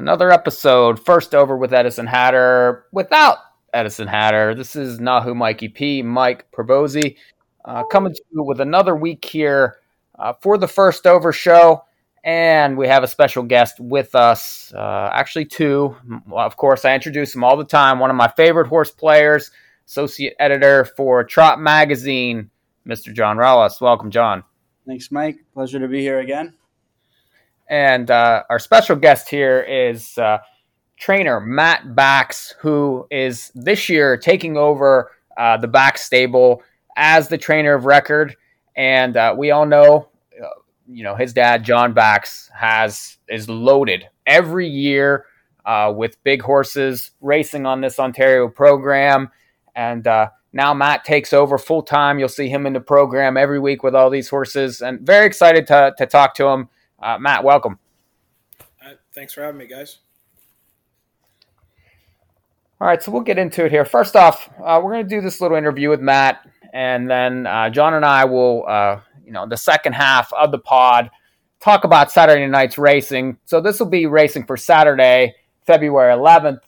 Another episode, first over with Edison Hatter, without Edison Hatter. This is Nahu Mikey P, Mike Provozi, uh, coming to you with another week here uh, for the first over show. And we have a special guest with us, uh, actually, two. Of course, I introduce him all the time. One of my favorite horse players, associate editor for Trot Magazine, Mr. John Rollis. Welcome, John. Thanks, Mike. Pleasure to be here again. And uh, our special guest here is uh, trainer Matt Bax, who is this year taking over uh, the Bax stable as the trainer of record. And uh, we all know, uh, you know, his dad John Bax has is loaded every year uh, with big horses racing on this Ontario program. And now Matt takes over full time. You'll see him in the program every week with all these horses, and very excited to to talk to him. Uh, Matt, welcome. Uh, thanks for having me, guys. All right, so we'll get into it here. First off, uh, we're going to do this little interview with Matt, and then uh, John and I will, uh, you know, the second half of the pod, talk about Saturday night's racing. So this will be racing for Saturday, February 11th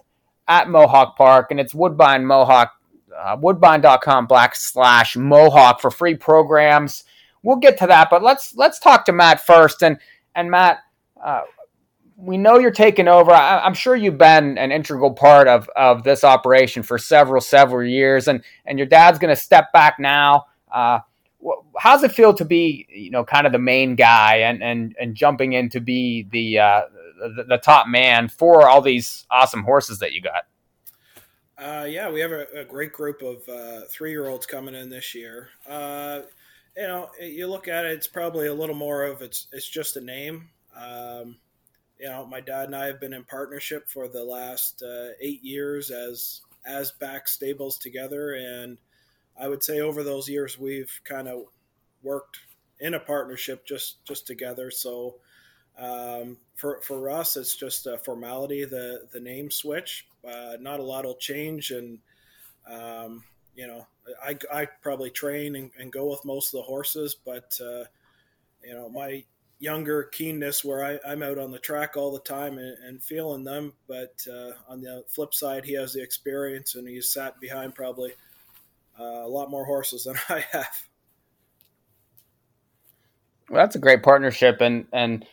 at Mohawk Park, and it's Woodbine Mohawk, uh, woodbine.com black slash Mohawk for free programs. We'll get to that, but let's let's talk to Matt first, and and Matt, uh, we know you're taking over. I, am sure you've been an integral part of, of this operation for several, several years, and, and your dad's going to step back now. Uh, how's it feel to be, you know, kind of the main guy and, and, and jumping in to be the, uh, the, the top man for all these awesome horses that you got? Uh, yeah, we have a, a great group of uh, three-year-olds coming in this year. You know, you look at it, it's probably a little more of it's it's just a name. Um, you know, my dad and I have been in partnership for the last uh, eight years as as Bax stables together, and I would say over those years we've kind of worked in a partnership just just together. So um, for for us, it's just a formality the the name switch. Uh, not a lot will change, and um, you know, I, I probably train and, and, go with most of the horses, but uh, you know, my younger keenness where I, am out on the track all the time and, and feeling them. But uh, on the flip side, he has the experience and he's sat behind probably uh, a lot more horses than I have. Well, that's a great partnership, and and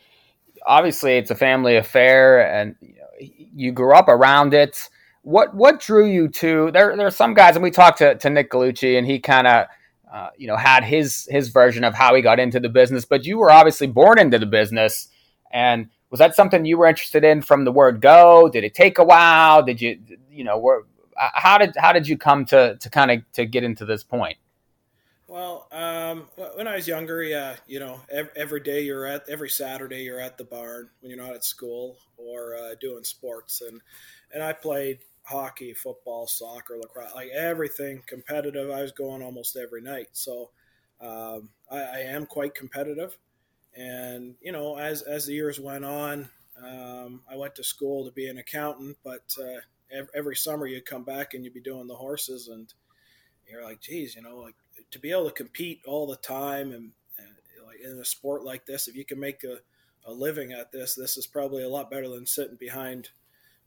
obviously it's a family affair, and you, know, you grew up around it what what drew you to there? There are some guys, and we talked to, to Nick Gallucci, and he kind of uh, you know had his his version of how he got into the business. But you were obviously born into the business, and was that something you were interested in from the word go? Did it take a while? Did you you know where, how did how did you come to to kind of to get into this point? Well, um, when I was younger, yeah, you know, every, every day you're at every Saturday you're at the barn when you're not at school or uh, doing sports, and and I played hockey, football, soccer, lacrosse, like everything competitive. I was going almost every night. So um, I, I, am quite competitive. And, you know, as, as the years went on, um, I went to school to be an accountant, but uh, every, every, summer you'd come back and you'd be doing the horses and you're like, geez, you know, like to be able to compete all the time and, and like in a sport like this, if you can make a, a living at this, this is probably a lot better than sitting behind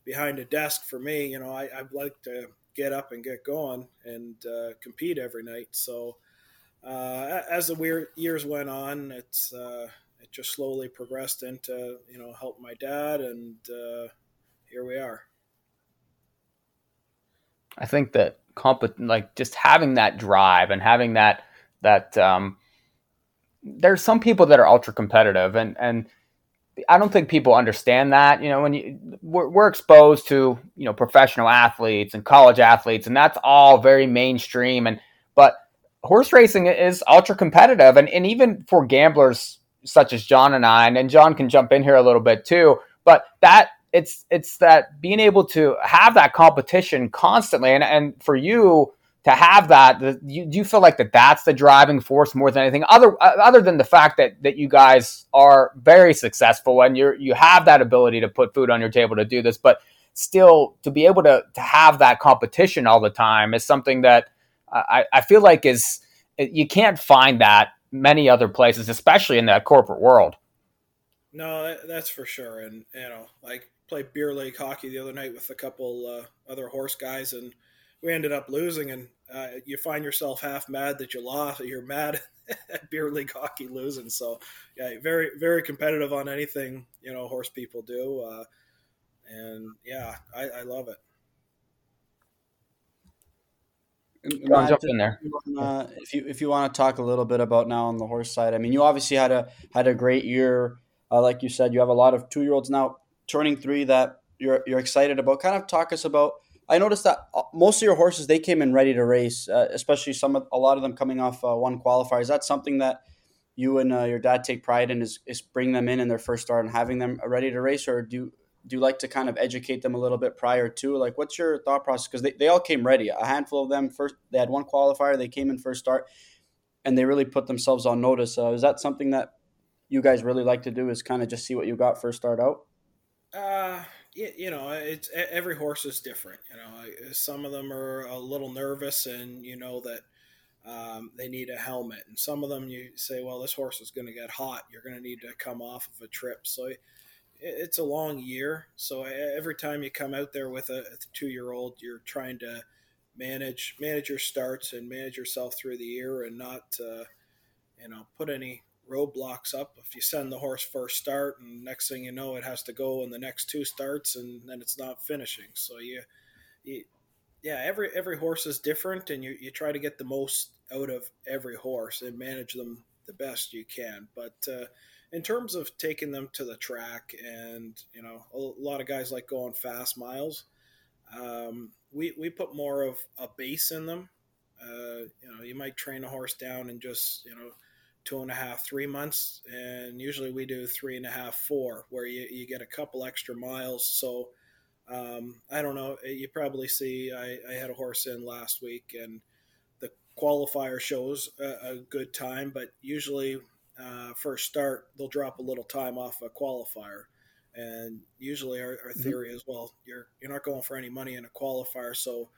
behind a desk for me. You know, I, I like to get up and get going and uh, compete every night. So uh, as the years went on, it's uh, it just slowly progressed into you know help my dad, and uh, here we are. I think that comp- like just having that drive and having that that um, there's some people that are ultra competitive and and I don't think people understand that. You know, when you we're, we're, exposed to you know professional athletes and college athletes, and that's all very mainstream. And but horse racing is ultra competitive, and and even for gamblers such as John and I, and, and John can jump in here a little bit too. But that it's it's that being able to have that competition constantly, and and for you to have that, do you, do you feel like that that's the driving force more than anything other uh, other than the fact that that you guys are very successful and you you have that ability to put food on your table to do this, but still to be able to to have that competition all the time is something that I, I feel like is you can't find that many other places, especially in that corporate world. No, that's for sure. And you know, like played beer league hockey the other night with a couple uh, other horse guys, and we ended up losing. And uh, you find yourself half mad that you lost. You're mad at beer league hockey losing. So yeah, very very competitive on anything you know horse people do. Uh, and yeah, I, I love it. Matt, jump in there. Uh, if you if you want to talk a little bit about now on the horse side, I mean, you obviously had a had a great year. Uh, like you said, you have a lot of two year olds now turning three that you're you're excited about. Kind of talk us about. I noticed that uh, most of your horses they came in ready to race, uh, especially some of a lot of them coming off uh, one qualifier. Is that something that you and uh, your dad take pride in? Is is bring them in in their first start and having them ready to race, or do do you like to kind of educate them a little bit prior to like what's your thought process because they, they all came ready a handful of them first they had one qualifier they came in first start and they really put themselves on notice uh, is that something that you guys really like to do is kind of just see what you got first start out uh you know it's every horse is different you know some of them are a little nervous and you know that um, they need a helmet and some of them you say well this horse is going to get hot you're going to need to come off of a trip so it's a long year. So every time you come out there with a, two year old, you're trying to manage manage your starts and manage yourself through the year and not uh, you know put any roadblocks up. If you send the horse first start and next thing you know it has to go in the next two starts and then it's not finishing. So you, you yeah, every every horse is different and you, you try to get the most out of every horse and manage them the best you can. But uh, in terms of taking them to the track, and you know, a lot of guys like going fast miles. Um, we we put more of a base in them. Uh, you know, you might train a horse down and just you know two and a half, three months, and usually we do three and a half, four, where you, you get a couple extra miles. So um, I don't know. You probably see I, I had a horse in last week, and the qualifier shows a, a good time, but usually uh, first start, they'll drop a little time off a qualifier. And usually our, our mm-hmm. theory mm-hmm. is, well, you're you're not going for any money in a qualifier, so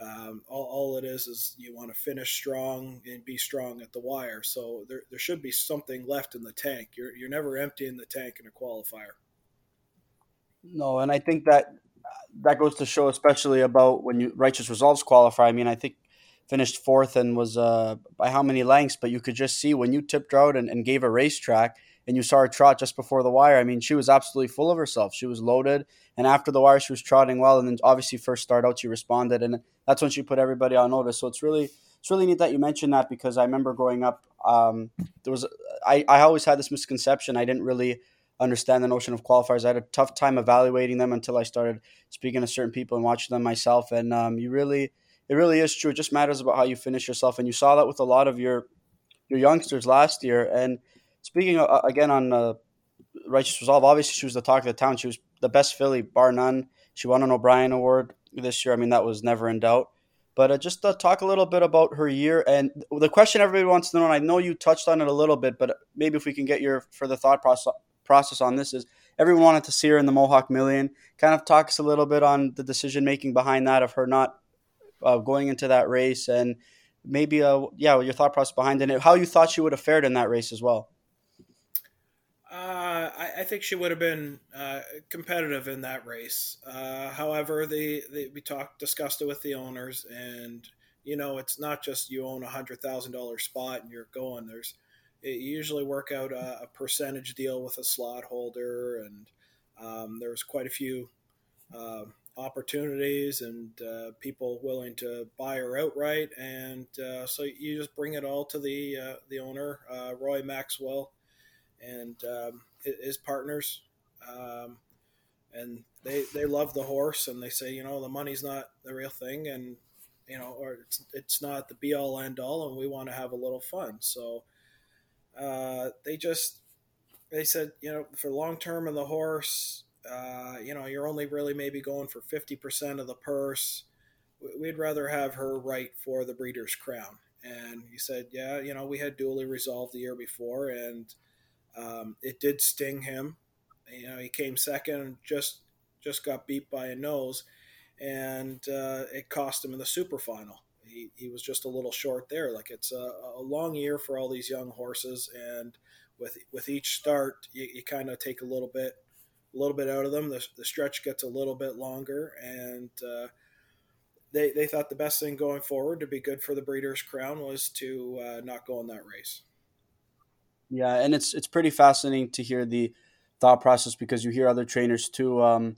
um, all, all it is is you want to finish strong and be strong at the wire. So there, there should be something left in the tank. You're you're never emptying the tank in a qualifier. No, and I think that that goes to show, especially about when you righteous resolves qualify. I mean, I think finished fourth and was uh, by how many lengths, but you could just see when you tipped out and, and gave a racetrack and you saw her trot just before the wire. I mean, she was absolutely full of herself. She was loaded, and after the wire, she was trotting well. And then obviously, first start out, she responded, and that's when she put everybody on notice. So it's really it's really neat that you mentioned that because I remember growing up, um, there was I I always had this misconception. I didn't really understand the notion of qualifiers. I had a tough time evaluating them until I started speaking to certain people and watching them myself. And um, you really it really is true. It just matters about how you finish yourself, and you saw that with a lot of your your youngsters last year. And speaking of, again on uh, Righteous Resolve, obviously she was the talk of the town. She was the best filly, bar none. She won an O'Brien Award this year. I mean, that was never in doubt. But uh, just uh, talk a little bit about her year and the question everybody wants to know. And I know you touched on it a little bit, but maybe if we can get your further thought process process on this is everyone wanted to see her in the Mohawk Million. Kind of talk us a little bit on the decision making behind that of her not uh, going into that race and maybe uh yeah your thought process behind it how you thought she would have fared in that race as well uh, I, I, think she would have been uh, competitive in that race. Uh, however, the, the, we talked discussed it with the owners, and you know it's not just you own a hundred thousand dollar spot and you're going. There's it usually work out a, a percentage deal with a slot holder, and um, there was quite a few uh, opportunities and uh, people willing to buy her outright, and uh, so you just bring it all to the the owner, Roy Maxwell, and um, his partners, um, and they they love the horse, and they say, you know, the money's not the real thing, and you know, or it's it's not the be all end all, and we want to have a little fun, so uh, they just they said, you know, for long term in the horse, uh, you know, you're only really maybe going for 50% of the purse. We'd rather have her right for the Breeders' Crown. And he said, yeah, you know, we had duly resolved the year before, and um, it did sting him. You know, he came second, just just got beat by a nose, and uh, it cost him in the super final. He, he was just a little short there. Like it's a, a long year for all these young horses, and with with each start, you, you kind of take a little bit a little bit out of them. The, the stretch gets a little bit longer, and uh, they they thought the best thing going forward to be good for the Breeders' Crown was to uh, not go in that race. Yeah, and it's it's pretty fascinating to hear the thought process because you hear other trainers too. Um,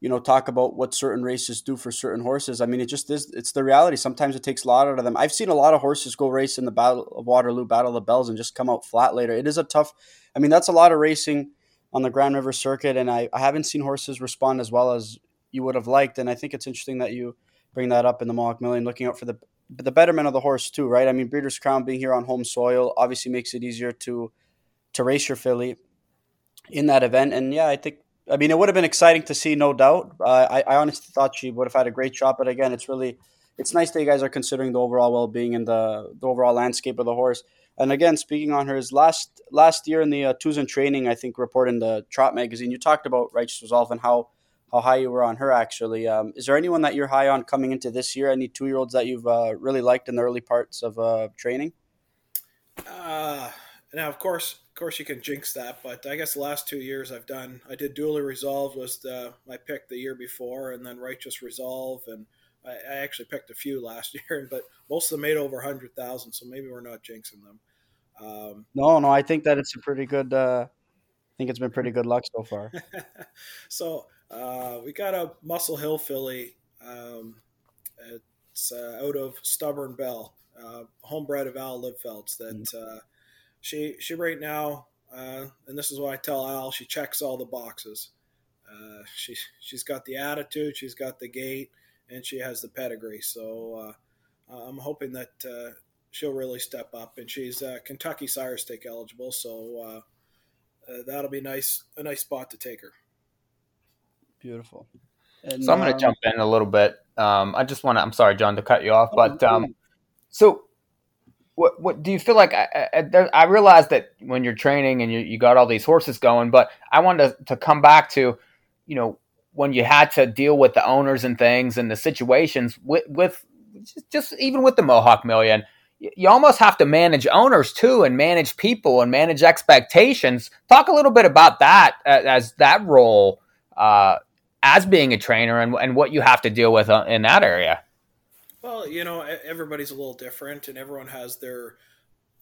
you know, talk about what certain races do for certain horses. I mean, it just is. It's the reality. Sometimes it takes a lot out of them. I've seen a lot of horses go race in the Battle of Waterloo, Battle of the Bells, and just come out flat later. It is a tough. I mean, that's a lot of racing on the Grand River circuit, and I, I haven't seen horses respond as well as you would have liked. And I think it's interesting that you bring that up in the Mohawk Million, looking out for the the betterment of the horse too, right? I mean, Breeders' Crown being here on home soil obviously makes it easier to to race your filly in that event. And yeah, I think I mean, it would have been exciting to see, no doubt. Uh, I, I honestly thought she would have had a great shot, but again, it's really it's nice that you guys are considering the overall well being and the, the overall landscape of the horse. And again, speaking on hers last last year in the uh, Tucson training, I think report in the Trot magazine, you talked about Righteous Resolve and how how high you were on her. Actually, um, is there anyone that you're high on coming into this year? Any two year olds that you've uh, really liked in the early parts of uh, training? Uh, now, of course, of course you can jinx that, but I guess the last two years I've done. I did Duly Resolved was the my pick the year before, and then Righteous Resolve, and I, I actually picked a few last year, but most of them made over hundred thousand, so maybe we're not jinxing them. Um, no, no, I think that it's a pretty good. Uh, I think it's been pretty good luck so far. so uh, we got a Muscle Hill filly. Um, it's uh, out of Stubborn Bell, uh, homebred of Al Libfelds that. Mm-hmm uh, she she right now, uh, and this is what I tell Al. She checks all the boxes. Uh, she she's got the attitude, she's got the gait, and she has the pedigree. So uh, I'm hoping that uh, she'll really step up. And she's uh, Kentucky Sire Stake eligible, so uh, that'll be nice a nice spot to take her. Beautiful. And, so I'm going to um, jump in a little bit. Um, I just want to. I'm sorry, John, to cut you off, but um, so what what do you feel like? I, I, I realize that when you're training and you, you got all these horses going, but I wanted to, to come back to, you know, when you had to deal with the owners and things and the situations with with just, just even with the Mohawk Million, you, you almost have to manage owners too and manage people and manage expectations. Talk a little bit about that as that role uh, as being a trainer and, and what you have to deal with uh, in that area. Well, you know, everybody's a little different, and everyone has their,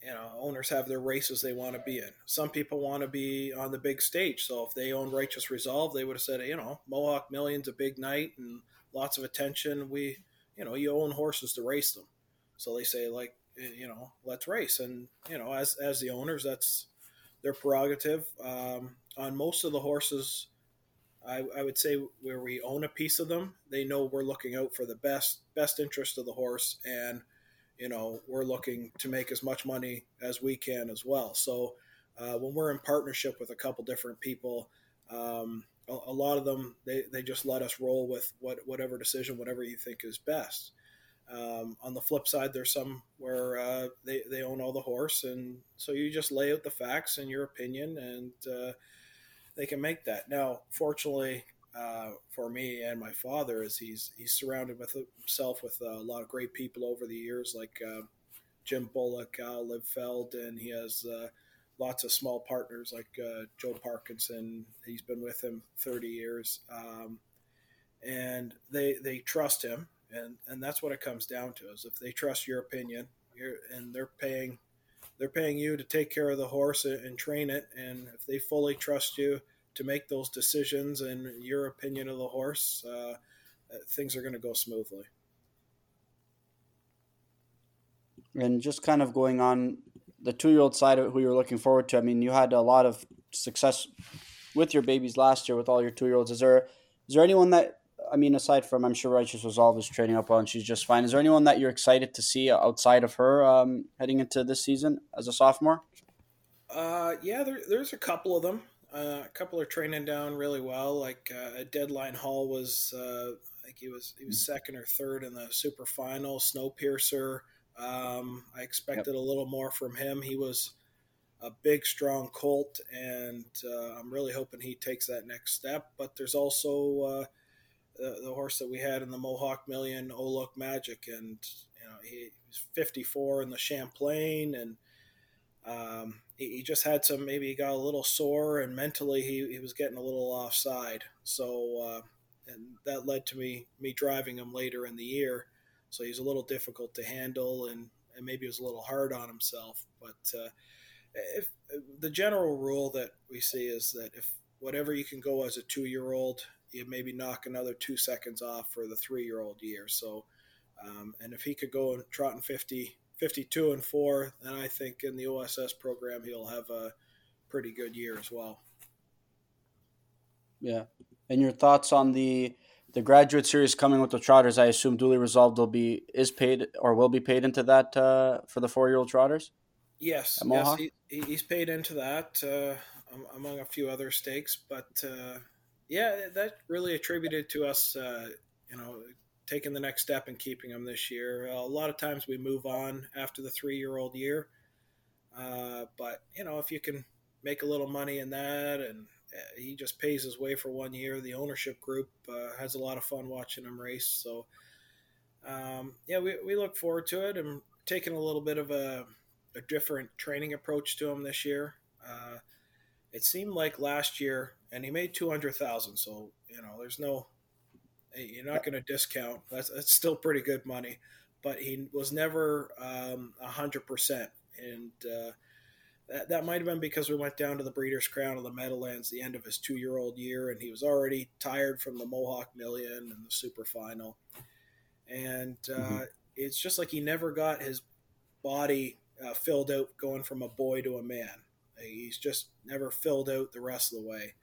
you know, owners have their races they want to be in. Some people want to be on the big stage, so if they own Righteous Resolve, they would have said, you know, Mohawk Million's a big night and lots of attention. We, you know, you own horses to race them, so they say like, eh, you know, let's race, and you know, as as the owners, that's their prerogative. Um, on most of the horses I, I would say where we own a piece of them, they know we're looking out for the best best interest of the horse, and you know we're looking to make as much money as we can as well. So uh, when we're in partnership with a couple different people, um, a, a, lot of them they, they just let us roll with what whatever decision, whatever you think is best. Um, on the flip side, there's some where uh, they they own all the horse, and so you just lay out the facts and your opinion, and uh, they can make that. Now, fortunately uh, for me and my father, is he's he's surrounded with himself with a lot of great people over the years, like uh, Jim Bullock, Al Libfeld, and he has uh, lots of small partners like uh, Joe Parkinson. He's been with him 30 years, um, and they they trust him, and and that's what it comes down to. Is if they trust your opinion, and they're paying they're paying you to take care of the horse and train it. And if they fully trust you to make those decisions and your opinion of the horse uh, things are going to go smoothly. And just kind of going on the two-year-old side of it who you're looking forward to i mean you had a lot of success with your babies last year with all your two-year-olds. Is there is there anyone that I mean, aside from I'm sure Righteous Resolve is training up well and she's just fine. Is there anyone that you're excited to see outside of her um, heading into this season as a sophomore? Uh, yeah, there, there's a couple of them. Uh, a couple are training down really well. Like uh, Deadline Hall was, uh, I think he was he was second or third in the super final. Snowpiercer, um, I expected yep. a little more from him. He was a big, strong colt, and uh, I'm really hoping he takes that next step. But there's also uh, the, horse that we had in the Mohawk Million, Oluk Magic, and you know he was 54 in the Champlain, and Um, he, he, just had some, maybe he got a little sore and mentally he, he was getting a little offside. So, uh, and that led to me, me driving him later in the year. So he's a little difficult to handle and, and maybe he was a little hard on himself. But uh, if the general rule that we see is that if whatever you can go as a two year old, you maybe knock another two seconds off for the three year old year. So, um, and if he could go and trot in 50, 52 and four, then I think in the OSS program he'll have a pretty good year as well. Yeah. And your thoughts on the the graduate series coming with the trotters? I assume duly resolved will be is paid or will be paid into that uh, for the four year old trotters. Yes, yes, he, he's paid into that uh, among a few other stakes, but uh, yeah, that really attributed to us, uh, you know, taking the next step and keeping him this year. a lot of times we move on after the three-year-old year, uh, but you know, if you can make a little money in that, and uh, he just pays his way for one year, the ownership group uh, has a lot of fun watching him race. So, um, yeah, we we look forward to it and taking a little bit of a a different training approach to him this year. Uh, it seemed like last year, and he made two hundred thousand. So you know, there's no, you're not going to discount. That's that's still pretty good money, but he was never um, a hundred percent, and uh, that that might have been because we went down to the Breeders' Crown of the Meadowlands the end of his two year old year, and he was already tired from the Mohawk Million and the Super Final, and uh, mm-hmm. it's just like he never got his body uh, filled out going from a boy to a man. He's just never filled out the rest of the way.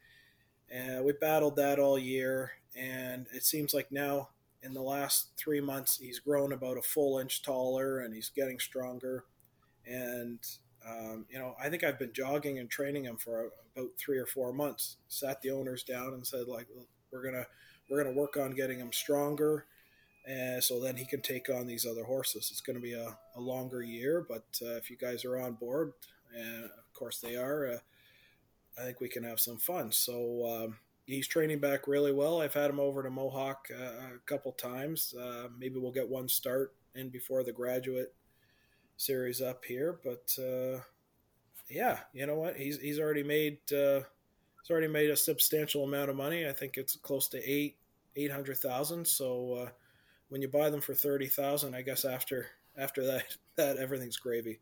And we battled that all year, and it seems like now in the last three months he's grown about a full inch taller and he's getting stronger. And um, you know, I think I've been jogging and training him for about three or four months. Sat the owners down and said, like, we're gonna we're gonna work on getting him stronger and so then he can take on these other horses. It's to be a, a longer year, but uh, if you guys are on board, and of course they are, uh, I think we can have some fun. So um, he's training back really well. I've had him over to Mohawk uh, a couple times. Uh, maybe we'll get one start in before the graduate series up here, but uh, yeah, you know what? He's he's already made uh, he's already made a substantial amount of money. I think it's close to eight eight hundred thousand. So when you buy them for thirty thousand, I guess after after that that everything's gravy.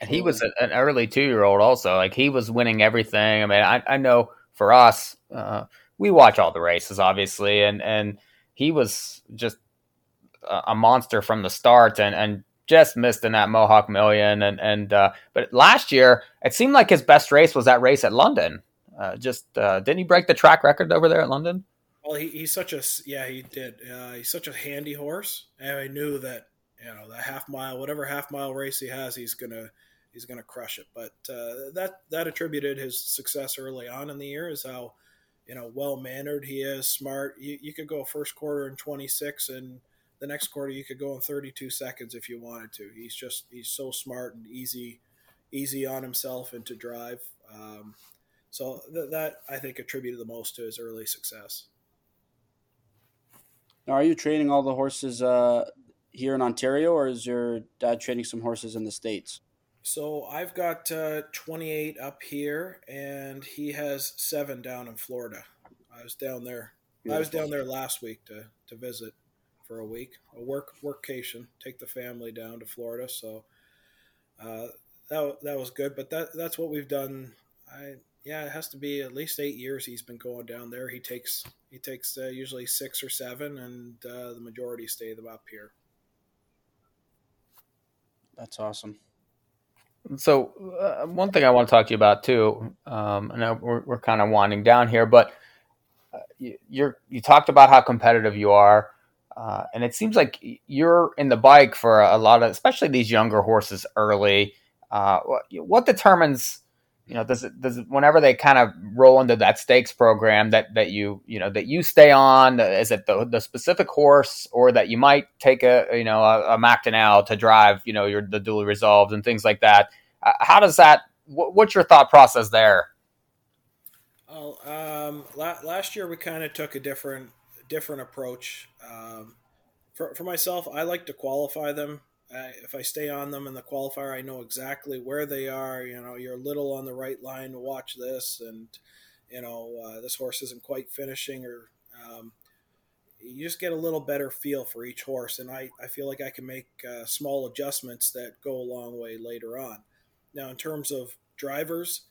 And he was an early two year old also. Like he was winning everything. I mean, I, I know for us, uh, we watch all the races obviously, and and he was just a monster from the start, and and just missed in that Mohawk Million, and and uh, but last year it seemed like his best race was that race at London. Uh, just uh, didn't he break the track record over there at London? Well, he, he's such a yeah he did. Uh, he's such a handy horse, and I knew that you know the half mile, whatever half mile race he has, he's gonna he's gonna crush it. But uh, that that attributed his success early on in the year is how you know well mannered he is, smart. You, you could go first quarter in twenty six, and the next quarter you could go in thirty two seconds if you wanted to. He's just he's so smart and easy easy on himself and to drive. Um, so th- that I think attributed the most to his early success. Now, are you training all the horses uh, here in Ontario, or is your dad training some horses in the states? So I've got uh, 28 up here, and he has seven down in Florida. I was down there. Beautiful. I was down there last week to, to visit for a week, a work workcation, take the family down to Florida. So uh, that that was good. But that that's what we've done. I yeah, it has to be at least eight years he's been going down there. He takes he takes uh, usually six or seven, and uh, the majority stay them up here. That's awesome. So uh, one thing I want to talk to you about too, um, we're, we're kind of winding down here, but uh, you, you talked about how competitive you are, uh, and it seems like you're in the bike for a lot of, especially these younger horses early. Uh, what determines you know does it does it, whenever they kind of roll into that stakes program that that you you know that you stay on is it the, the specific horse or that you might take a you know a, a Macdonell to drive you know your the duly resolved and things like that? Uh, how does that wh- what's your thought process there? Well um, la- last year we kind of took a different different approach. Um, for, for myself I like to qualify them If I stay on them in the qualifier, I know exactly where they are. You know, you're a little on the right line to watch this, and you know uh, this horse isn't quite finishing, or um, you just get a little better feel for each horse, and I, I feel like I can make uh, small adjustments that go a long way later on. Now, in terms of drivers,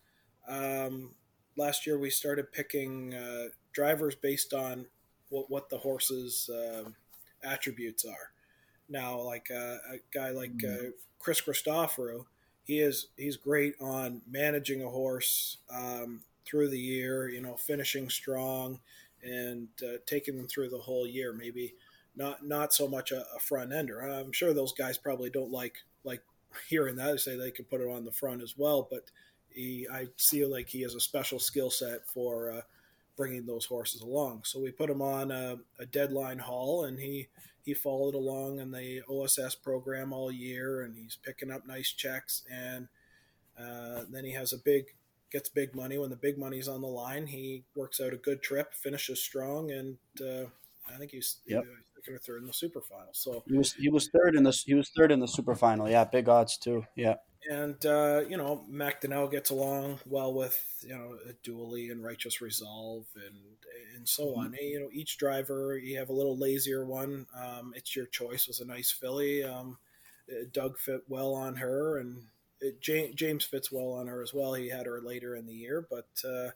um, last year we started picking uh, drivers based on what, what the horse's um, attributes are. Now, like uh, a guy like uh, Chris Christoforou, he is he's great on managing a horse um, through the year. You know, finishing strong and uh, taking them through the whole year. Maybe not not so much a, a, front ender. I'm sure those guys probably don't like like hearing that. They say they can put it on the front as well, but he, I feel like he has a special skill set for uh, bringing those horses along. So we put him on a, a, Deadline Hall, and he he followed along in the OSS program all year, and he's picking up nice checks. And uh, then he has a big gets big money when the big money's on the line. He works out a good trip, finishes strong, and uh, I think he's yep. Second or third in the super final. So he was he was third in the he was third in the super final. Yeah, big odds too. Yeah and uh, you know Macdonell gets along well with you know Dooley and Righteous Resolve and and so mm-hmm. on. You know each driver you have a little lazier one. Um, it's your choice. was a nice filly. Um, Doug fit well on her, and it, James fits well on her as well. He had her later in the year, but uh,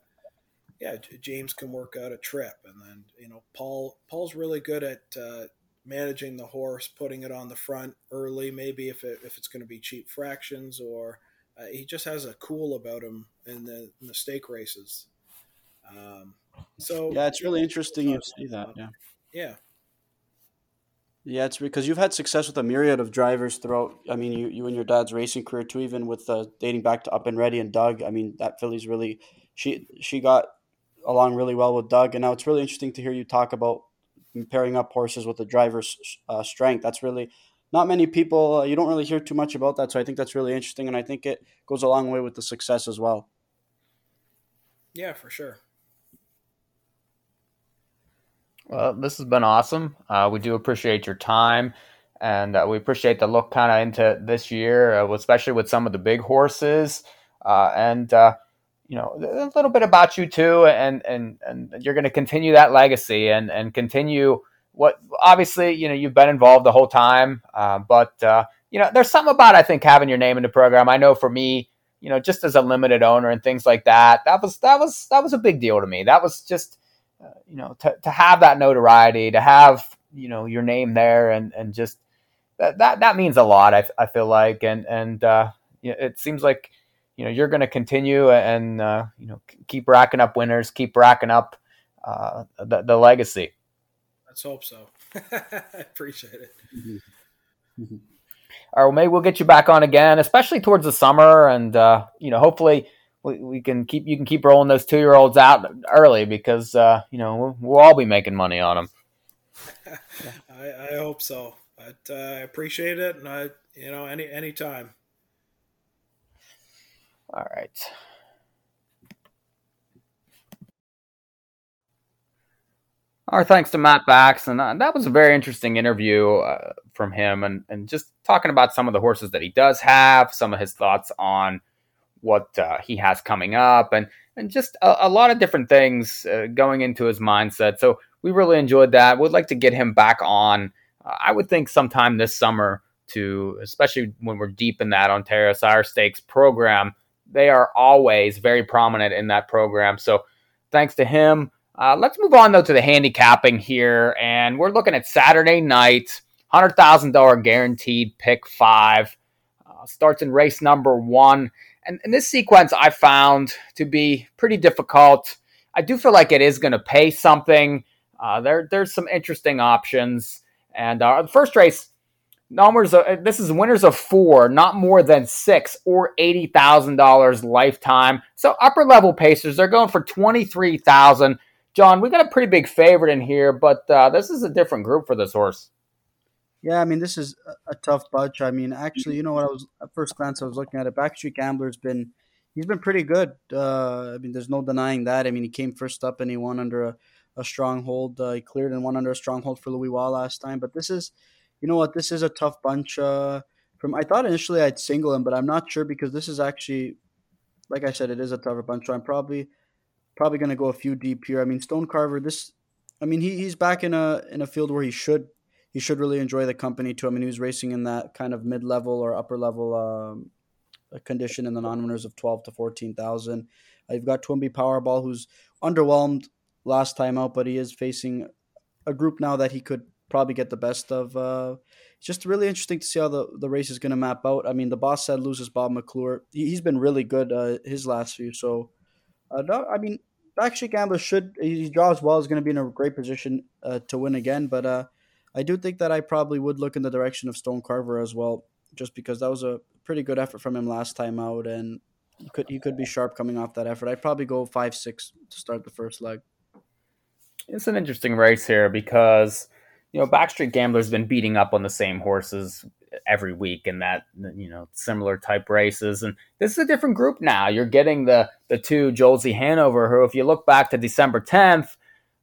yeah, James can work out a trip, and then you know Paul Paul's really good at uh, managing the horse, putting it on the front early, maybe if it, if it's going to be cheap fractions, or uh, he just has a cool about him in the in the stake races. Um, so yeah, it's really interesting you see that. Yeah, yeah, yeah. It's because you've had success with a myriad of drivers throughout. I mean, you you and your dad's racing career too, even with uh, dating back to Up and Ready and Doug. I mean, that filly's really she she got along really well with Doug, and now it's really interesting to hear you talk about pairing up horses with the driver's uh, strength. That's really not many people. Uh, you don't really hear too much about that, so I think that's really interesting, and I think it goes a long way with the success as well. Yeah, for sure. Well, this has been awesome. Uh, we do appreciate your time, and uh, we appreciate the look kind of into this year, uh, especially with some of the big horses. Uh, and you know a little bit about you too and and and you're going to continue that legacy and and continue what obviously you know you've been involved the whole time uh, but uh, you know there's something about i think having your name in the program. I know for me you know just as a limited owner and things like that that was that was that was a big deal to me. That was just uh, you know to, to have that notoriety to have you know your name there and and just that that, that means a lot I, I feel like and and uh, it seems like you know you're going to continue and uh, you know keep racking up winners, keep racking up uh, the, the legacy. Let's hope so. I appreciate it. Mm-hmm. Mm-hmm. All right, well, maybe we'll get you back on again, especially towards the summer, and uh, you know, hopefully we, we, can keep you can keep rolling those two year olds out early because uh, you know we'll, we'll, all be making money on them. I, I, hope so, but uh, I appreciate it, and I you know any any time. All right. Our thanks to Matt Bax, and uh, that was a very interesting interview uh, from him, and, and just talking about some of the horses that he does have, some of his thoughts on what uh, he has coming up, and and just a, a lot of different things uh, going into his mindset. So we really enjoyed that. We'd like to get him back on. Uh, I would think sometime this summer to, especially when we're deep in that Ontario Sire Stakes program they are always very prominent in that program. So thanks to him. Uh, let's move on though to the handicapping here, and we're looking at Saturday night, hundred thousand dollar guaranteed pick five. Uh, starts in race number one, and, and this sequence I found to be pretty difficult. I do feel like it is going to pay something. Uh, there, there's some interesting options, and uh, the first race numbers of, this is winners of four not more than six or $80000 lifetime. So upper level pacers they're going for 23000 john we got a pretty big favorite in here but uh, this is a different group for this horse. Yeah i mean this is a, tough bunch. I mean actually you know what? I was at first glance i was looking at it. Backstreet gambler's been he's been pretty good. Uh, i mean there's no denying that. I mean he came first up and he won under a, a stronghold. Uh, he cleared and won under a stronghold for louis Wall last time. But this is you know what, this is a tough bunch. Uh, from I thought initially I'd single him, but I'm not sure because this is actually, like I said, it is a tougher bunch. So I'm probably probably going to go a few deep here. I mean, Stone Carver. This, I mean, he, he's back in a in a field where he should he should really enjoy the company too. I mean, he was racing in that kind of mid level or upper level um, condition in the non winners of twelve to fourteen thousand. Uh, you've got Twinbee Powerball, who's underwhelmed last time out, but he is facing a group now that he could probably get the best of. Uh, it's just really interesting to see how the, the race is going to map out. I mean, the boss said loses Bob McClure. He, has been really good uh, his last few. So, uh, I mean, Backstreet Gambler should, he draws well, is going to be in a great position uh, to win again. But uh, I do think that I probably would look in the direction of Stone Carver as well, just because that was a pretty good effort from him last time out. And he could, he could be sharp coming off that effort. I'd probably go 5 6 to start the first leg. It's an interesting race here because you know, Backstreet Gambler's been beating up on the same horses every week in that you know similar type races, and this is a different group now. You're getting the the two Jolsey Hanover, who, if you look back to December 10th,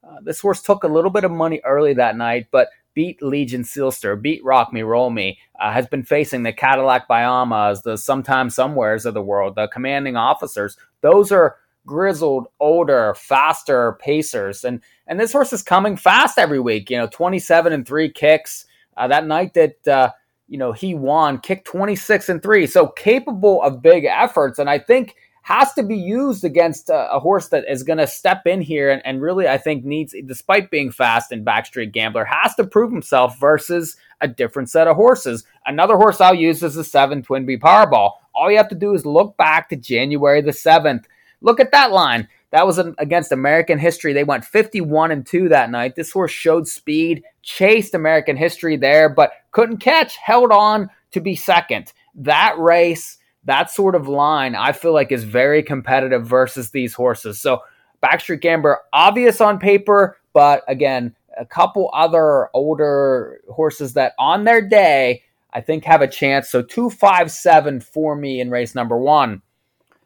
uh, this horse took a little bit of money early that night, but beat Legion Seelster, beat Rock Me Roll Me, uh, has been facing the Cadillac Bahamas, the sometimes somewheres of the world, the commanding officers. Those are grizzled, older, faster pacers. And and this horse is coming fast every week. You know, 27 and three kicks. Uh, that night that uh, you know he won, kicked 26 and three. So capable of big efforts. And I think has to be used against a, a horse that is going to step in here and, and, really, I think, needs, despite being fast and Backstreet Gambler, has to prove himself versus a different set of horses. Another horse I'll use is the seven Twin B Powerball. All you have to do is look back to January the 7th. Look at that line. That was against American History. They went 51 and 2 that night. This horse showed speed, chased American History there, but couldn't catch, held on to be second. That race, that sort of line, I feel like is very competitive versus these horses. So, Backstreet Gambler, obvious on paper, but again, a couple other older horses that on their day, I think have a chance. So, 257 for me in race number one.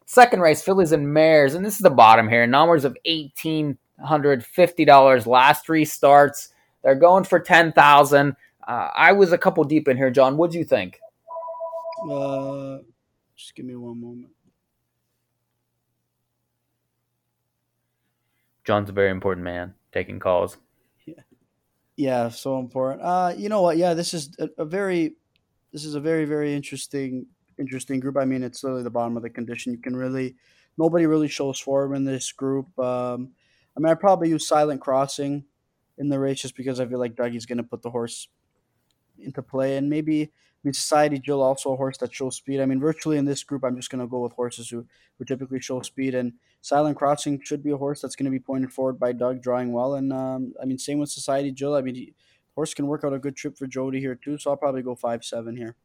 Second race, Fillies and Mares, and this is the bottom here. Numbers of eighteen hundred fifty dollars. Last three starts, they're going for ten thousand. Uh, I was a couple deep in here, John. What do you think? Uh, just give me one moment. John's a very important man, taking calls. Yeah, yeah, so important. Uh, you know what? Yeah, this is a, a very, this is a very very interesting interesting group. I mean, it's literally the bottom of the condition. You can really, nobody really shows form in this group. Um, I mean, I probably use Silent Crossing in the race just because I feel like Dougie's going to put the horse into play. And maybe, I mean, Society Jill also a horse that shows speed. I mean, virtually in this group, I'm just going to go with horses who, who typically show speed. And Silent Crossing should be a horse that's going to be pointed forward by Doug, drawing well. And um, I mean, same with Society Jill. I mean, he, horse can work out a good trip for Jody here too. So I'll probably go five seven here.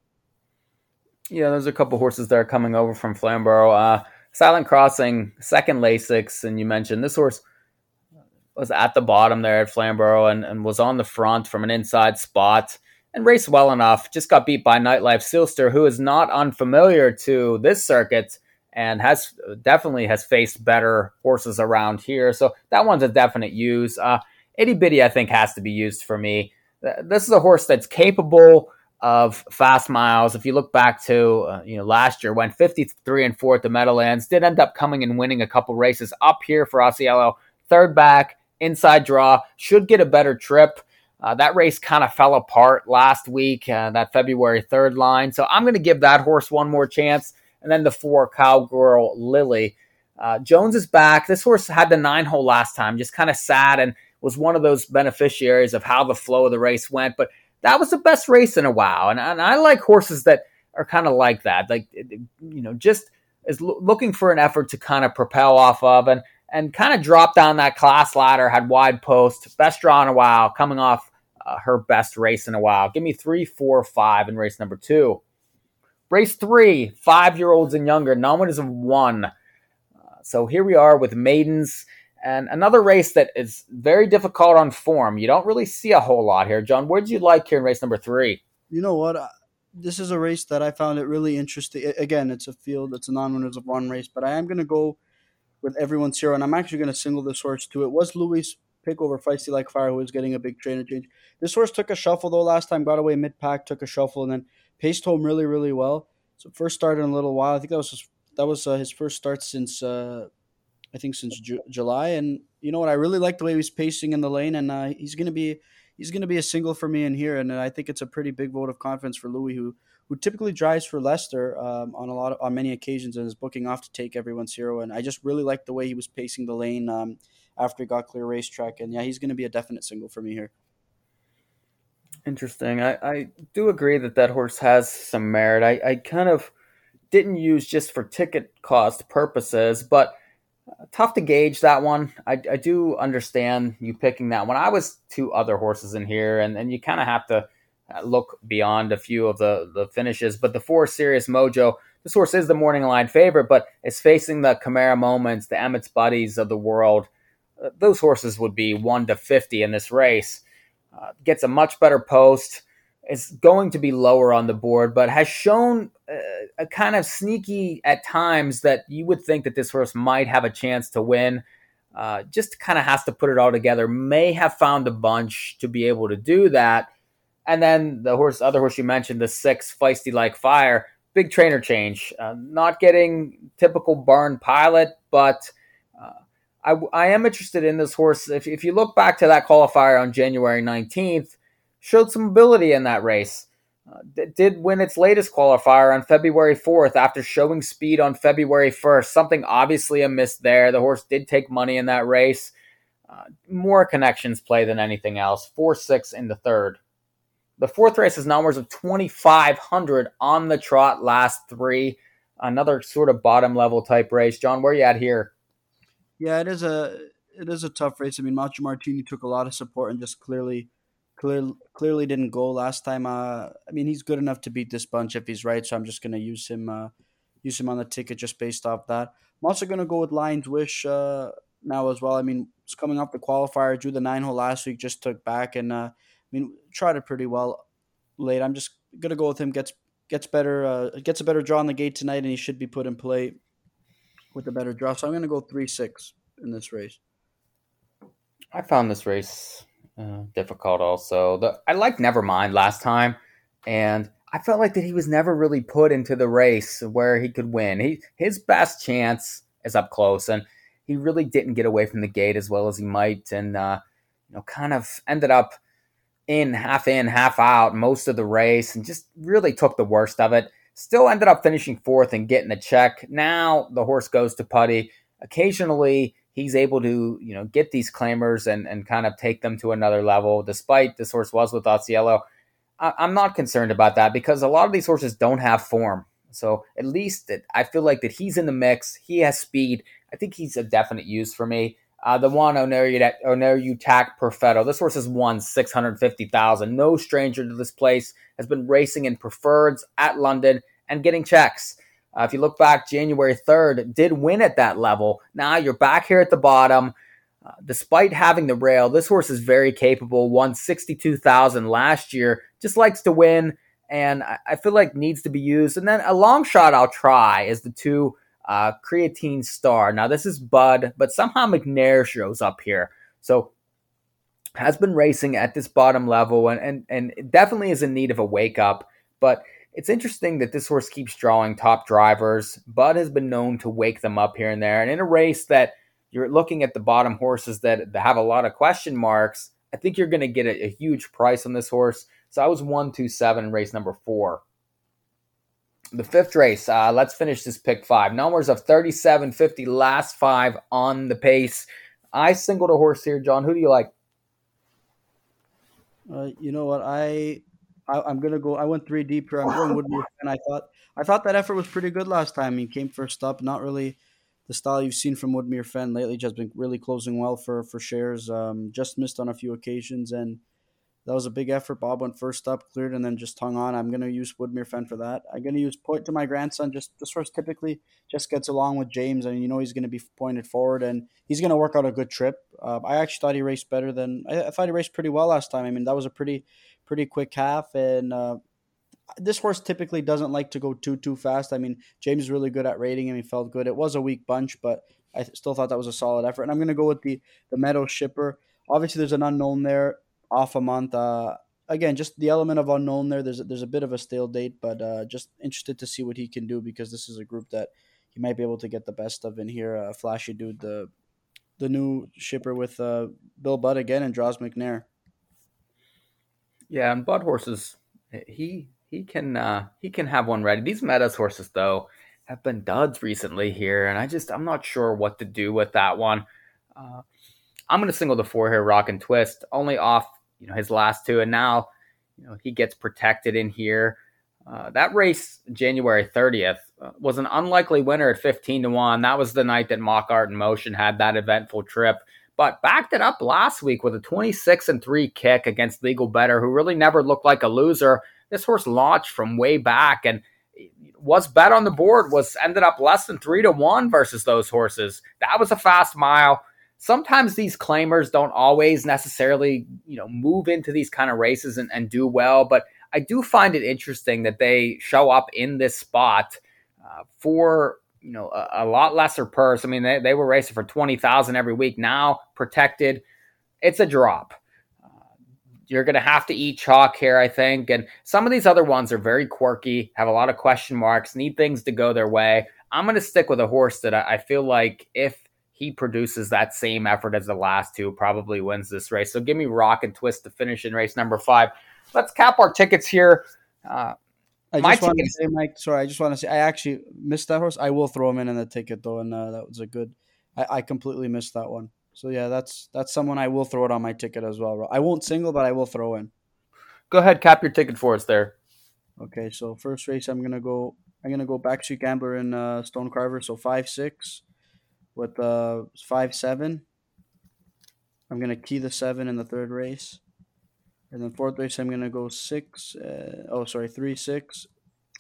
Yeah, there's a couple horses there coming over from Flamborough. Uh, Silent Crossing, second Lasix, and you mentioned this horse was at the bottom there at Flamborough and, and was on the front from an inside spot and raced well enough. Just got beat by Nightlife Seelster, who is not unfamiliar to this circuit and has definitely has faced better horses around here. So that one's a definite use. Uh, Itty Bitty, I think, has to be used for me. This is a horse that's capable of fast miles. If you look back to uh, you know last year, went 53 and four at the Meadowlands, did end up coming and winning a couple races up here for Ausiello. Third back, inside draw, should get a better trip. Uh, that race kind of fell apart last week, uh, that February 3rd line. So I'm going to give that horse one more chance. And then the four, Cowgirl Lily. Uh, Jones is back. This horse had the nine hole last time, just kind of sad and was one of those beneficiaries of how the flow of the race went. But that was the best race in a while. And, and I like horses that are kind of like that, like you know, just is lo- looking for an effort to kind of propel off of and and kind of drop down that class ladder. Had wide post, best draw in a while, coming off uh, her best race in a while. Give me three, four, five in race number two. Race three, five year olds and younger. No one is a one. Uh, so here we are with maidens. And another race that is very difficult on form. You don't really see a whole lot here. John, where did you like here in race number three? You know what? This is a race that I found it really interesting. Again, it's a field, it's a non winners of one race, but I am going to go with everyone's hero, and I'm actually going to single this horse too. It was Louis pick over Feisty Like Fire, who was getting a big trainer change. This horse took a shuffle though last time, got away mid pack, took a shuffle, and then paced home really, really well. So first start in a little while. I think that was his, that was uh, his first start since uh, I think since Ju- July. And you know what? I really like the way he's pacing in the lane, and uh, he's gonna be he's gonna be a single for me in here. And I think it's a pretty big vote of confidence for Louis, who who typically drives for Leicester um, on a lot of, on many occasions and is booking off to take everyone's hero. And I just really like the way he was pacing the lane um, after he got clear racetrack. And yeah, he's going to be a definite single for me here. Interesting. I, I do agree that that horse has some merit. I, I kind of didn't use just for ticket cost purposes, but tough to gauge that one. I, I do understand you picking that one. I was two other horses in here, and, and you kind of have to uh, look beyond a few of the, the finishes. But the four Serious Mojo, this horse is the morning line favorite, but it's facing the Camara Moments, the Emmett's Buddies of the world. Uh, those horses would be 1 to 50 in this race uh, gets a much better post. Is going to be lower on the board, but has shown uh, a kind of sneaky at times that you would think that this horse might have a chance to win. Uh, just kind of has to put it all together. May have found a bunch to be able to do that. And then the horse, other horse you mentioned, the six, feisty like fire, big trainer change. Uh, not getting typical barn pilot, but I, I am interested in this horse. If, if you look back to that qualifier on January 19th, showed some ability in that race. Uh, did win its latest qualifier on February 4th after showing speed on February 1st. Something obviously amiss there. The horse did take money in that race. Uh, more connections play than anything else. 4 6 in the third. The fourth race is numbers of 2,500 on the trot, last three. Another sort of bottom level type race. John, where you at here? Yeah, it is a it is a tough race. I mean, Macho Martini took a lot of support and just clearly, clearly, clearly didn't go last time. Uh, I mean, he's good enough to beat this bunch if he's right. So I'm just gonna use him, uh, use him on the ticket just based off that. I'm also gonna go with Lions Wish uh, now as well. I mean, it's coming off the qualifier, drew the nine hole last week, just took back, and uh, I mean, tried it pretty well late. I'm just gonna go with him. gets gets better, uh, gets a better draw on the gate tonight, and he should be put in play with a better draw. So I'm to go three six in this race. I found this race uh, difficult. Also, the I liked Nevermind last time, and I felt like that he was never really put into the race where he could win. He his best chance is up close, and he really didn't get away from the gate as well as he might, and uh, you know, kind of ended up in half in, half out most of the race, and just really took the worst of it. Still ended up finishing fourth and getting a check. Now the horse goes to Putty. Occasionally, he's able to, you know, get these claimers and, and kind of take them to another level. Despite this horse was with Osiello, I, I'm not concerned about that because a lot of these horses don't have form. So at least I feel like that he's in the mix. He has speed. I think he's a definite use for me. Uh, the one Oneru Tack Perfetto. This horse has won 650000 No stranger to this place. Has been racing in preferreds at London and getting checks. Uh, if you look back, January 3rd did win at that level. Now you're back here at the bottom. Uh, despite having the rail, this horse is very capable. Won 62,000 last year. Just likes to win, and I, I, feel like needs to be used. And then a long shot I'll try is the two uh, creatine star. Now this is Budd, but somehow McNair shows up here. So has been racing at this bottom level and, and, and definitely is in need of a wake up. But it's interesting that this horse keeps drawing top drivers. Budd has been known to wake them up here and there. And in a race that you're looking at the bottom horses that, have a lot of question marks, I think you're going to get a, a, huge price on this horse. So I was one, two, seven, race number four. The fifth race, uh, let's finish this pick five. Numbers of 37, 50, last five on the pace. I singled a horse here, John. Who do you like? Uh, you know what? I, I am gonna go. I went three deep here. I'm going Woodmere, and I thought I thought that effort was pretty good last time. He came first up. Not really the style you've seen from Woodmere Fen lately. Just been really closing well for for shares. Um, just missed on a few occasions, and that was a big effort. Bob went first up, cleared, and then just hung on. I'm going to use Woodmere Fen for that. I'm going to use Point to my grandson. Just this horse typically just gets along with James, and you know he's going to be pointed forward, and he's going to work out a good trip. Uh, I actually thought he raced better than I, I, thought he raced pretty well last time. I mean that was a pretty pretty quick half, and uh, this horse typically doesn't like to go too too fast. I mean James is really good at rating him. He felt good. It was a weak bunch, but I still thought that was a solid effort. And I'm going to go with the the Meadow Shipper. Obviously, there's an unknown there off a month. Uh, again, just the element of unknown there. There's a, there's a bit of a stale date, but uh, just interested to see what he can do because this is a group that he might be able to get the best of in here. Uh, flashy dude, the the new shipper with uh, Bill Budd again and Draws McNair. Yeah, and Budd horses, he he can uh, he can have one ready. These Meadows horses though have been duds recently here, and I just I'm not sure what to do with that one. Uh, I'm going to single the four here, Rock and Twist, only off you know his last two, and now you know he gets protected in here. Uh, that race, January 30th, uh, was an unlikely winner at 15 to one. That was the night that Mock Art and Motion had that eventful trip, but backed it up last week with a 26 and three kick against Legal Better, who really never looked like a loser. This horse launched from way back and was bet on the board was ended up less than three to one versus those horses. That was a fast mile sometimes these claimers don't always necessarily, you know, move into these kind of races and, and do well. But I do find it interesting that they show up in this spot uh, for you know a, a, lot lesser purse. I mean, they, they were racing for twenty thousand every week. Now protected, it's a drop. Uh, you're going to have to eat chalk here, I think. And some of these other ones are very quirky, have a lot of question marks, need things to go their way. I'm going to stick with a horse that I, I feel like if he produces that same effort as the last two, probably wins this race. So give me Rock and Twist to finish in race number five. Let's cap our tickets here. Uh, I just want to say, Mike. Sorry, I just want to say I actually missed that horse. I will throw him in in the ticket though, and uh, that was a good. I, I completely missed that one. So yeah, that's that's someone I will throw it on my ticket as well. I won't single, but I will throw in. Go ahead, cap your ticket for us there. Okay, so first race I'm gonna go. I'm gonna go Backstreet Gambler in uh, Stone Carver. So five six with uh five seven. I'm gonna key the seven in the third race, and then fourth race I'm gonna go six. Uh, oh, sorry, three six.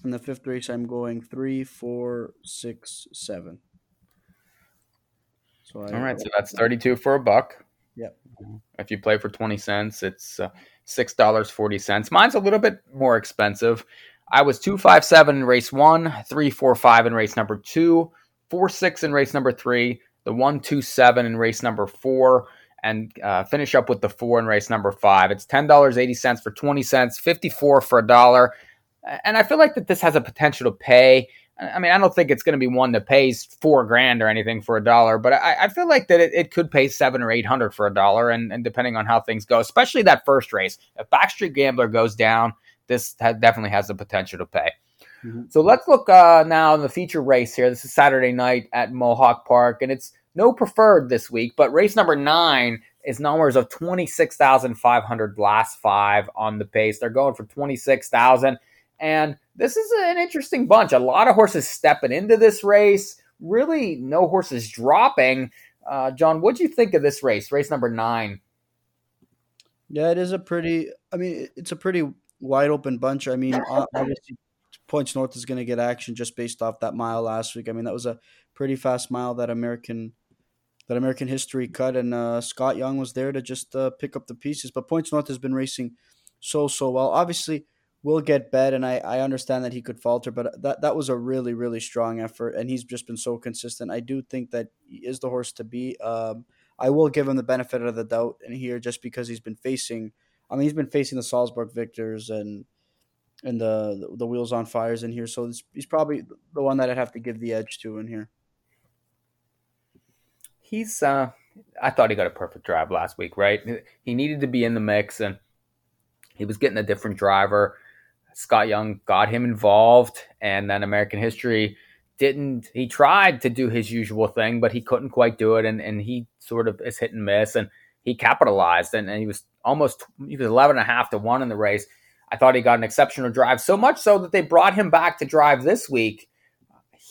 And the fifth race I'm going three four six seven. So I, all right, so that's thirty-two for a buck. Yep. If you play for twenty cents, it's uh, six dollars forty cents. Mine's a little bit more expensive. I was two five seven in race one, three four five in race number two, two, four six in race number three, the one two seven in race number four, and uh, finish up with the four in race number five. It's ten dollars eighty cents for twenty cents, fifty four for a dollar, and I feel like that this has a potential to pay. I mean, I don't think it's going to be one that pays four grand or anything for a dollar, but I, I feel like that it, it, could pay seven or eight hundred for a dollar, and, and depending on how things go, especially that first race, if Backstreet Gambler goes down, this ha- definitely has the potential to pay. Mm-hmm. So let's look uh, now in the feature race here. This is Saturday night at Mohawk Park, and it's no preferred this week, but race number nine is numbers of 26,500 last five on the pace. They're going for 26,000. And this is an interesting bunch. A lot of horses stepping into this race. Really, no horses dropping. Uh, John, what do you think of this race, race number nine? Yeah, it is a pretty. I mean, it's a pretty wide open bunch. I mean, obviously, Points North is going to get action just based off that mile last week. I mean, that was a pretty fast mile that American that American history cut, and uh, Scott Young was there to just uh, pick up the pieces. But Points North has been racing so so well. Obviously, will get bet, and I, I understand that he could falter, but that that was a really really strong effort, and he's just been so consistent. I do think that he is the horse to be. Um, I will give him the benefit of the doubt in here, just because he's been facing. I mean, he's been facing the Salzburg victors and and the the wheels on fires in here. So he's probably the one that I'd have to give the edge to in here. He's uh I thought he got a perfect drive last week, right? He needed to be in the mix and he was getting a different driver. Scott Young got him involved and then American History didn't he tried to do his usual thing, but he couldn't quite do it and, and he sort of is hit and miss and he capitalized and, and he was almost he was 11 and a half to 1 in the race I thought he got an exceptional drive, so much so that they brought him back to drive this week.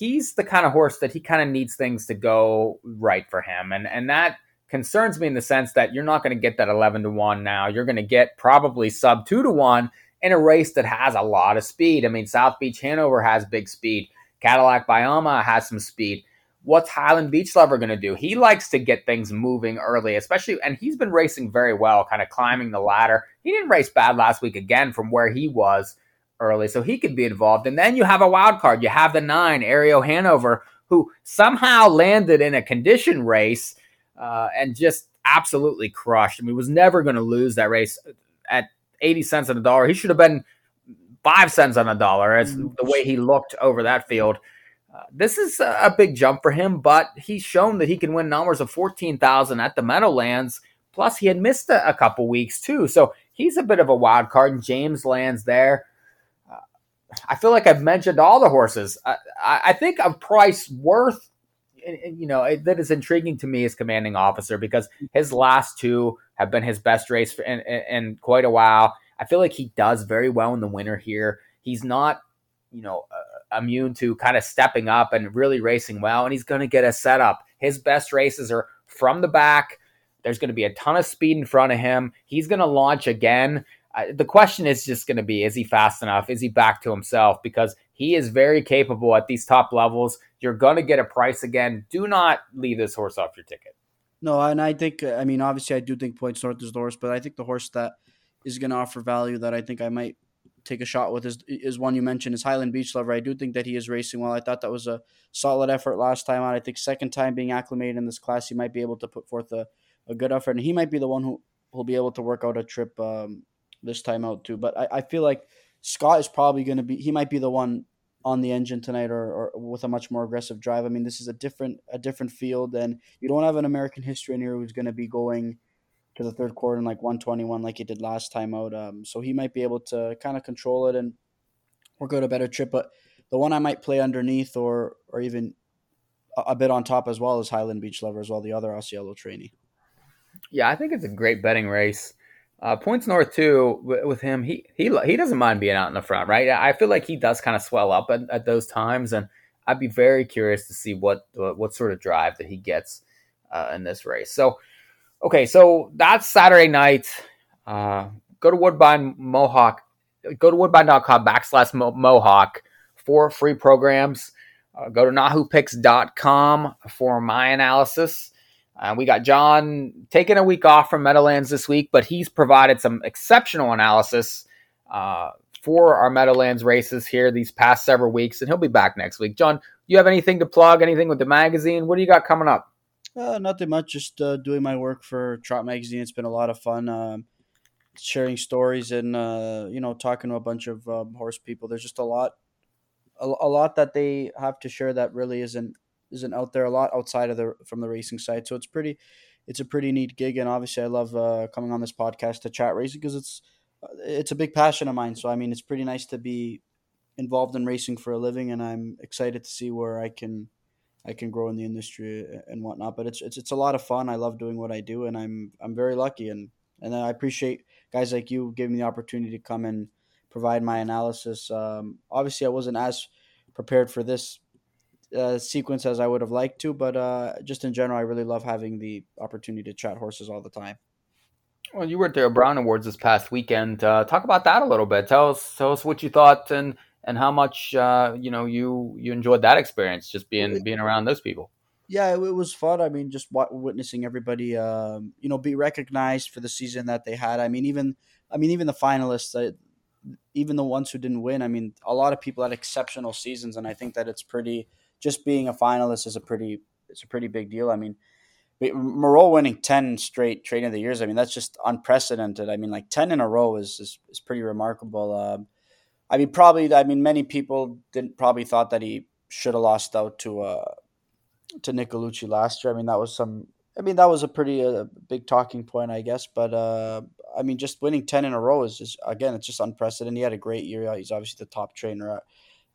He's the kind of horse that he kind of needs things to go right for him. And and that concerns me in the sense that you're not going to get that 11 to 1 now. You're going to get probably sub 2 to 1 in a race that has a lot of speed. I mean, South Beach Hanover has big speed. Cadillac Bayama has some speed what's Highland Beach Lover going to do? He likes to get things moving early, especially, and he's been racing very well, kind of climbing the ladder. He didn't race bad last week again from where he was early, so he could be involved. And then you have a wild card. You have the nine, Ario Hanover, who somehow landed in a condition race uh, and just absolutely crushed. I mean, was never going to lose that race at eighty cents on a dollar. He should have been five cents on a dollar. As mm-hmm. the way he looked over that field. Uh, this is a big jump for him, but he's shown that he can win numbers of 14,000 at the Meadowlands. Plus, he had missed a, a, couple weeks too. So he's a bit of a wild card, and James lands there. I feel like I've mentioned all the horses. I, I, think a price worth, you know, that is intriguing to me as commanding officer because his last two have been his best race in, in, in quite a while. I feel like he does very well in the winter here. He's not, you know, uh, immune to kind of stepping up and really racing well, and he's going to get a setup. His best races are from the back. There's going to be a ton of speed in front of him. He's going to launch again. Uh, the question is just going to be is he fast enough? Is he back to himself? Because he is very capable at these top levels. You're going to get a price again. Do not leave this horse off your ticket. No, and I think, I mean, obviously, I do think Points North is the horse, but I think the horse that is going to offer value that I think I might take a shot with is is one you mentioned is Highland Beach Lover. I do think that he is racing well. I thought that was a solid effort last time out. I think second time being acclimated in this class, he might be able to put forth a, a good effort, and he might be the one who will be able to work out a trip um, this time out too. But I, I feel like Scott is probably going to be. He might be the one on the engine tonight or, or with a much more aggressive drive. I mean, this is a different a different field, and you don't have an American history in here who's going to be going to the third quarter in like 121 like he did last time out. Um, so he might be able to kind of control it and work out a better trip. But the one I might play underneath or or even a, a bit on top as well is Highland Beach Lover as well, the other Osceola trainee. Yeah, I think it's a great betting race. Uh, points north too with him. He he he doesn't mind being out in the front, right? I feel like he does kind of swell up at, at those times, and I'd be very curious to see what what sort of drive that he gets uh, in this race. So Okay, so that's Saturday night. Uh, go to Woodbine Mohawk. Go to woodbine.com backslash Mohawk for free programs. Uh, go to NahooPicks.com for my analysis. Uh, we got John taking a week off from Meadowlands this week, but he's provided some exceptional analysis uh, for our Meadowlands races here these past several weeks, and he'll be back next week. John, you have anything to plug? Anything with the magazine? What do you got coming up? Uh, nothing much. Just uh, doing my work for Trot Magazine. It's been a lot of fun. Um, sharing stories and uh, you know talking to a bunch of um, horse people. There's just a lot, a, a, lot that they have to share that really isn't isn't out there. A lot outside of the from the racing side. So it's pretty, it's a pretty neat gig. And obviously, I love uh, coming on this podcast to chat racing because it's it's a big passion of mine. So I mean, it's pretty nice to be involved in racing for a living, and I'm excited to see where I can I can grow in the industry and whatnot. But it's it's it's a lot of fun. I love doing what I do, and I'm I'm very lucky and and I appreciate guys like you giving me the opportunity to come and provide my analysis. Um, obviously, I wasn't as prepared for this uh, sequence as I would have liked to, but uh, just in general, I really love having the opportunity to chat horses all the time. Well, you were at the O'Brien Awards this past weekend. Uh, talk about that a little bit. Tell us, tell us what you thought and and how much uh, you know you you enjoyed that experience just being being around those people yeah it, was fun i mean just witnessing everybody um, you know be recognized for the season that they had i mean even i mean even the finalists uh, even the ones who didn't win i mean a lot of people had exceptional seasons and i think that it's pretty just being a finalist is a pretty it's a pretty big deal i mean Moreau winning 10 straight training of the years. I mean, that's just unprecedented. I mean, like 10 in a row is, is, is pretty remarkable. Um, I mean, probably. I mean, many people didn't probably thought that he should have lost out to uh, to Nick Gallucci last year. I mean, that was some. I mean, that was a pretty uh, big talking point, I guess. But uh, I mean, just winning ten in a row is just again, it's just unprecedented. He had a great year. He's obviously the top trainer at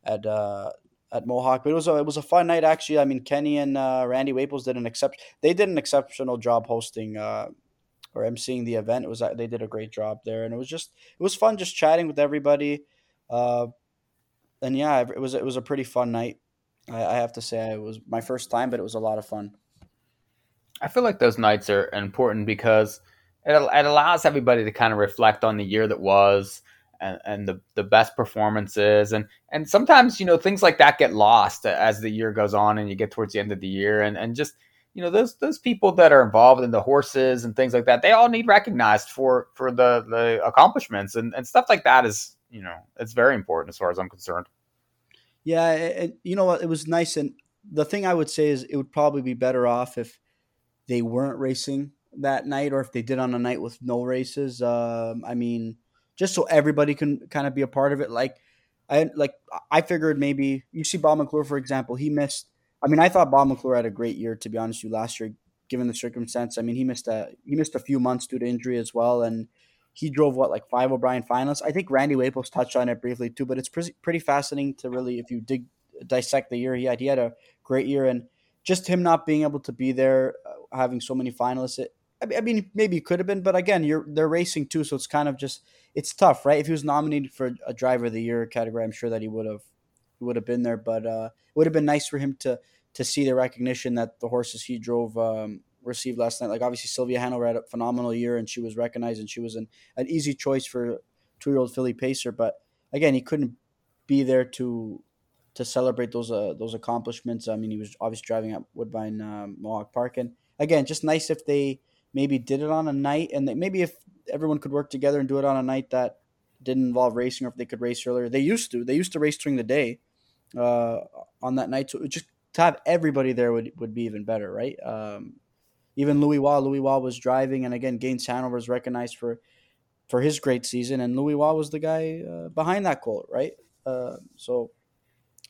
at, uh, at Mohawk. But it was a it was a fun night actually. I mean, Kenny and uh, Randy Waples did an except. They did an exceptional job hosting uh, or emceeing the event. It was they did a great job there, and it was just it was fun just chatting with everybody. Uh, and yeah, it was it was a pretty fun night. I, I have to say, it was my first time, but it was a lot of fun. I feel like those nights are important because it, it allows everybody to kind of reflect on the year that was and, and the, the best performances and and sometimes you know things like that get lost as the year goes on and you get towards the end of the year and and just you know those those people that are involved in the horses and things like that they all need recognized for for the the accomplishments and and stuff like that is you know, it's very important as far as I'm concerned. Yeah, and you know what? It was nice, and the thing I would say is it would probably be better off if they weren't racing that night, or if they did on a night with no races. Um, I mean, just so everybody can kind of be a part of it. Like I like I figured maybe you see Bob McClure for example, he missed. I mean, I thought Bob McClure had a great year to be honest with you last year, given the circumstance. I mean, he missed a he missed a few months due to injury as well, and he drove what like five O'Brien finals. I think Randy Waples touched on it briefly too, but it's pretty pretty fascinating to really if you dig dissect the year he had. He had a great year, and just him not being able to be there, uh, having so many finalists. It, I mean, maybe he could have been, but again, you're they're racing too, so it's kind of just it's tough, right? If he was nominated for a driver of the year category, I'm sure that he would have would have been there, but uh, it would have been nice for him to to see the recognition that the horses he drove um, received last night. Like obviously Sylvia Hanover had a phenomenal year and she was recognized and she was an, an easy choice for two year old filly pacer. But again, he couldn't be there to to celebrate those uh, those accomplishments. I mean, he was obviously driving at Woodbine um, Mohawk Park, and again, just nice if they maybe did it on a night, and they, maybe if everyone could work together and do it on a night that didn't involve racing, or if they could race earlier. They used to. They used to race during the day uh, on that night, so just to have everybody there would would be even better, right? Um, even Louis Wall, Louis Wall was driving, and again, Gaines Hanover was recognized for for his great season, and Louis Wall was the guy uh, behind that colt, right? Uh, so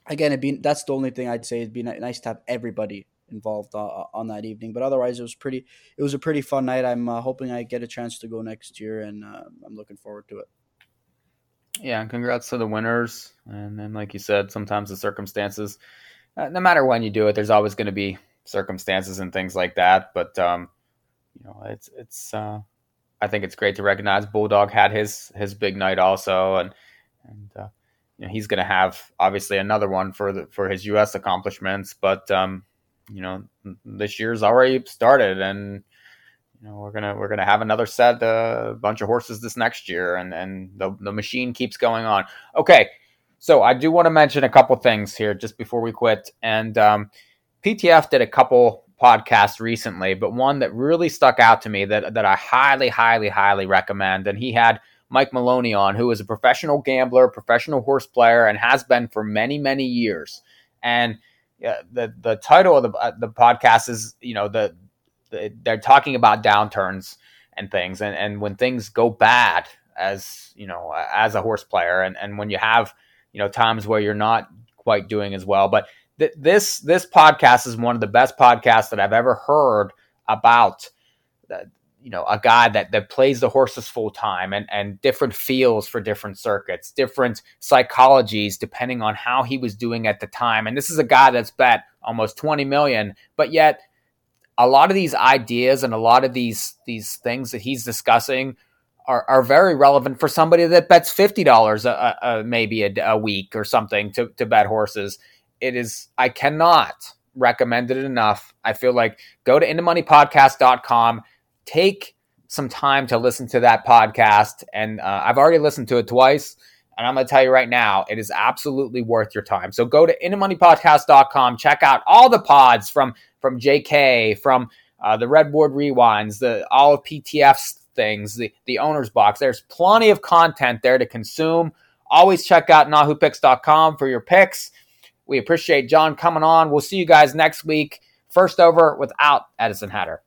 again, it be that's the only thing I'd say. It'd be nice to have everybody involved uh, on that evening, but otherwise, it was pretty. It was a pretty fun night. I'm uh, hoping I get a chance to go next year, and uh, I'm looking forward to it. Yeah, and congrats to the winners. And then, like you said, sometimes the circumstances, uh, no matter when you do it, there's always going to be circumstances and things like that. But um, you know, it's it's. Uh, I think it's great to recognize Bulldog had his his big night also, and and uh, you know, he's going to have obviously another one for the for his U.S. accomplishments. But um, you know, this year's already started, and you know we're gonna we're gonna have another set, a uh, bunch of horses this next year, and and the the machine keeps going on. Okay, so I do want to mention a couple things here just before we quit, and um, PTF did a couple podcasts recently, but one that really stuck out to me that that I highly, highly, highly recommend, and he had. Mike Maloney on, who is a professional gambler, professional horse player, and has been for many, many years. And yeah, the the title of the uh, the podcast is you know the, the, they're talking about downturns and things and and when things go bad as you know as a horse player and and when you have you know times where you're not quite doing as well. But th- this this podcast is one of the best podcasts that I've ever heard about you know a guy that that plays the horses full time and and different feels for different circuits different psychologies depending on how he was doing at the time and this is a guy that's bet almost 20 million but yet a lot of these ideas and a lot of these these things that he's discussing are, are very relevant for somebody that bets fifty dollars a, a, maybe a, a week or something to, to bet horses. It is I cannot recommend it enough. I feel like go to inthemoneypodcast.com take some time to listen to that podcast. And uh, I've already listened to it twice. And I'm going to tell you right now, it is absolutely worth your time. So go to inthemoneypodcast.com, check out all the pods from from JK, from uh, the Redwood Rewinds, the all of PTF's things, the, the owner's box. There's plenty of content there to consume. Always check out NahooPicks.com for your picks. We appreciate John coming on. We'll see you guys next week. First over without Edison Hatter.